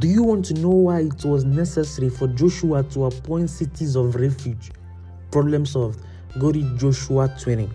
Do you want to know why it was necessary for Joshua to appoint cities of refuge? Problem solved. Go to Joshua 20.